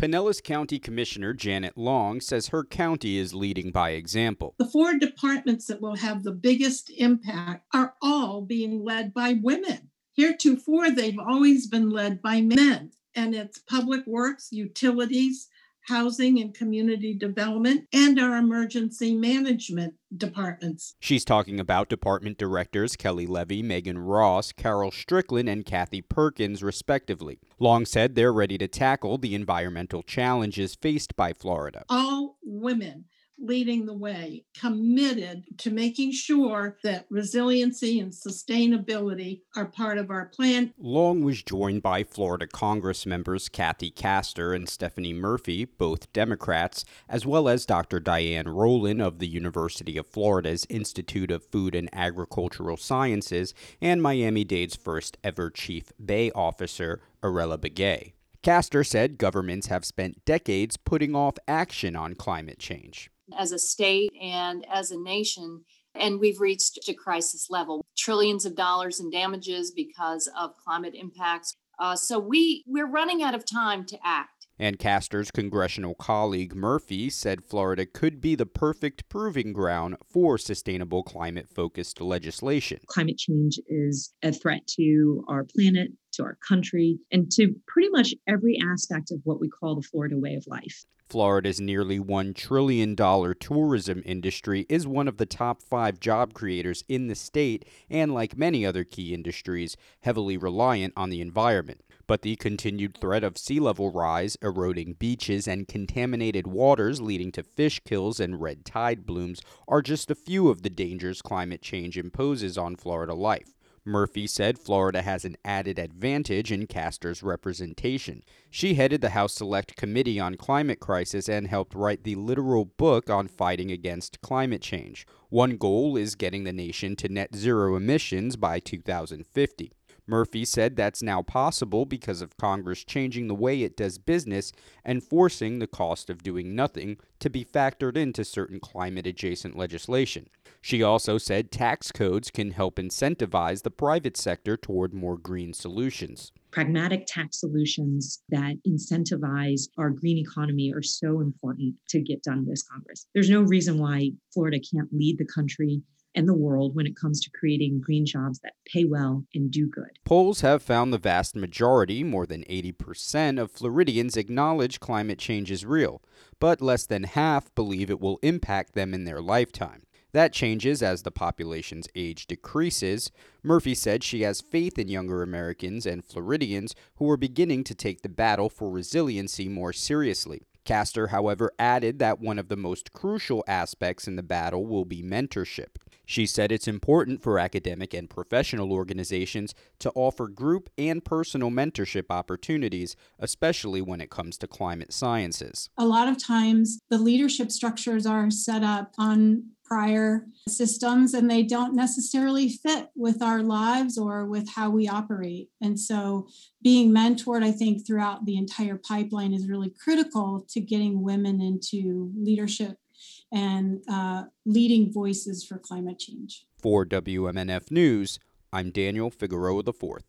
Pinellas County Commissioner Janet Long says her county is leading by example. The four departments that will have the biggest impact are all being led by women. Heretofore, they've always been led by men, and it's public works, utilities, housing and community development, and our emergency management departments. She's talking about department directors Kelli Levy, Megan Ross, Carol Stricklin, and Cathie Perkins, respectively. Long said they're ready to tackle the environmental challenges faced by Florida. All women leading the way, committed to making sure that resiliency and sustainability are part of our plan. Long was joined by Florida Congress members Kathy Castor and Stephanie Murphy, both Democrats, as well as Dr. Diane Rowland of the University of Florida's Institute of Food and Agricultural Sciences and Miami Dade's first ever Chief Bay Officer, Irela Bague. Castor said governments have spent decades putting off action on climate change as a state and as a nation. And we've reached a crisis level, trillions of dollars in damages because of climate impacts. Uh, so we, we're running out of time to act. And Castor's congressional colleague Murphy said Florida could be the perfect proving ground for sustainable climate focused legislation. Climate change is a threat to our planet, to our country, and to pretty much every aspect of what we call the Florida way of life. Florida's nearly $1 trillion tourism industry is one of the top five job creators in the state and, like many other key industries, heavily reliant on the environment. But the continued threat of sea level rise, eroding beaches, and contaminated waters leading to fish kills and red tide blooms are just a few of the dangers climate change imposes on Florida life. Murphy said Florida has an added advantage in Castor's representation. She headed the House Select Committee on Climate Crisis and helped write the literal book on fighting against climate change. One goal is getting the nation to net zero emissions by 2050. Murphy said that's now possible because of Congress changing the way it does business and forcing the cost of doing nothing to be factored into certain climate adjacent legislation. She also said tax codes can help incentivize the private sector toward more green solutions. Pragmatic tax solutions that incentivize our green economy are so important to get done this Congress. There's no reason why Florida can't lead the country and the world when it comes to creating green jobs that pay well and do good. Polls have found the vast majority, more than 80%, of Floridians acknowledge climate change is real, but less than half believe it will impact them in their lifetime. That changes as the population's age decreases. Murphy said she has faith in younger Americans and Floridians who are beginning to take the battle for resiliency more seriously. Castor, however, added that one of the most crucial aspects in the battle will be mentorship. She said it's important for academic and professional organizations to offer group and personal mentorship opportunities, especially when it comes to climate sciences. A lot of times, the leadership structures are set up on prior systems and they don't necessarily fit with our lives or with how we operate. And so, being mentored, I think, throughout the entire pipeline is really critical to getting women into leadership and uh, leading voices for climate change. For WMNF News, I'm Daniel Figueroa IV.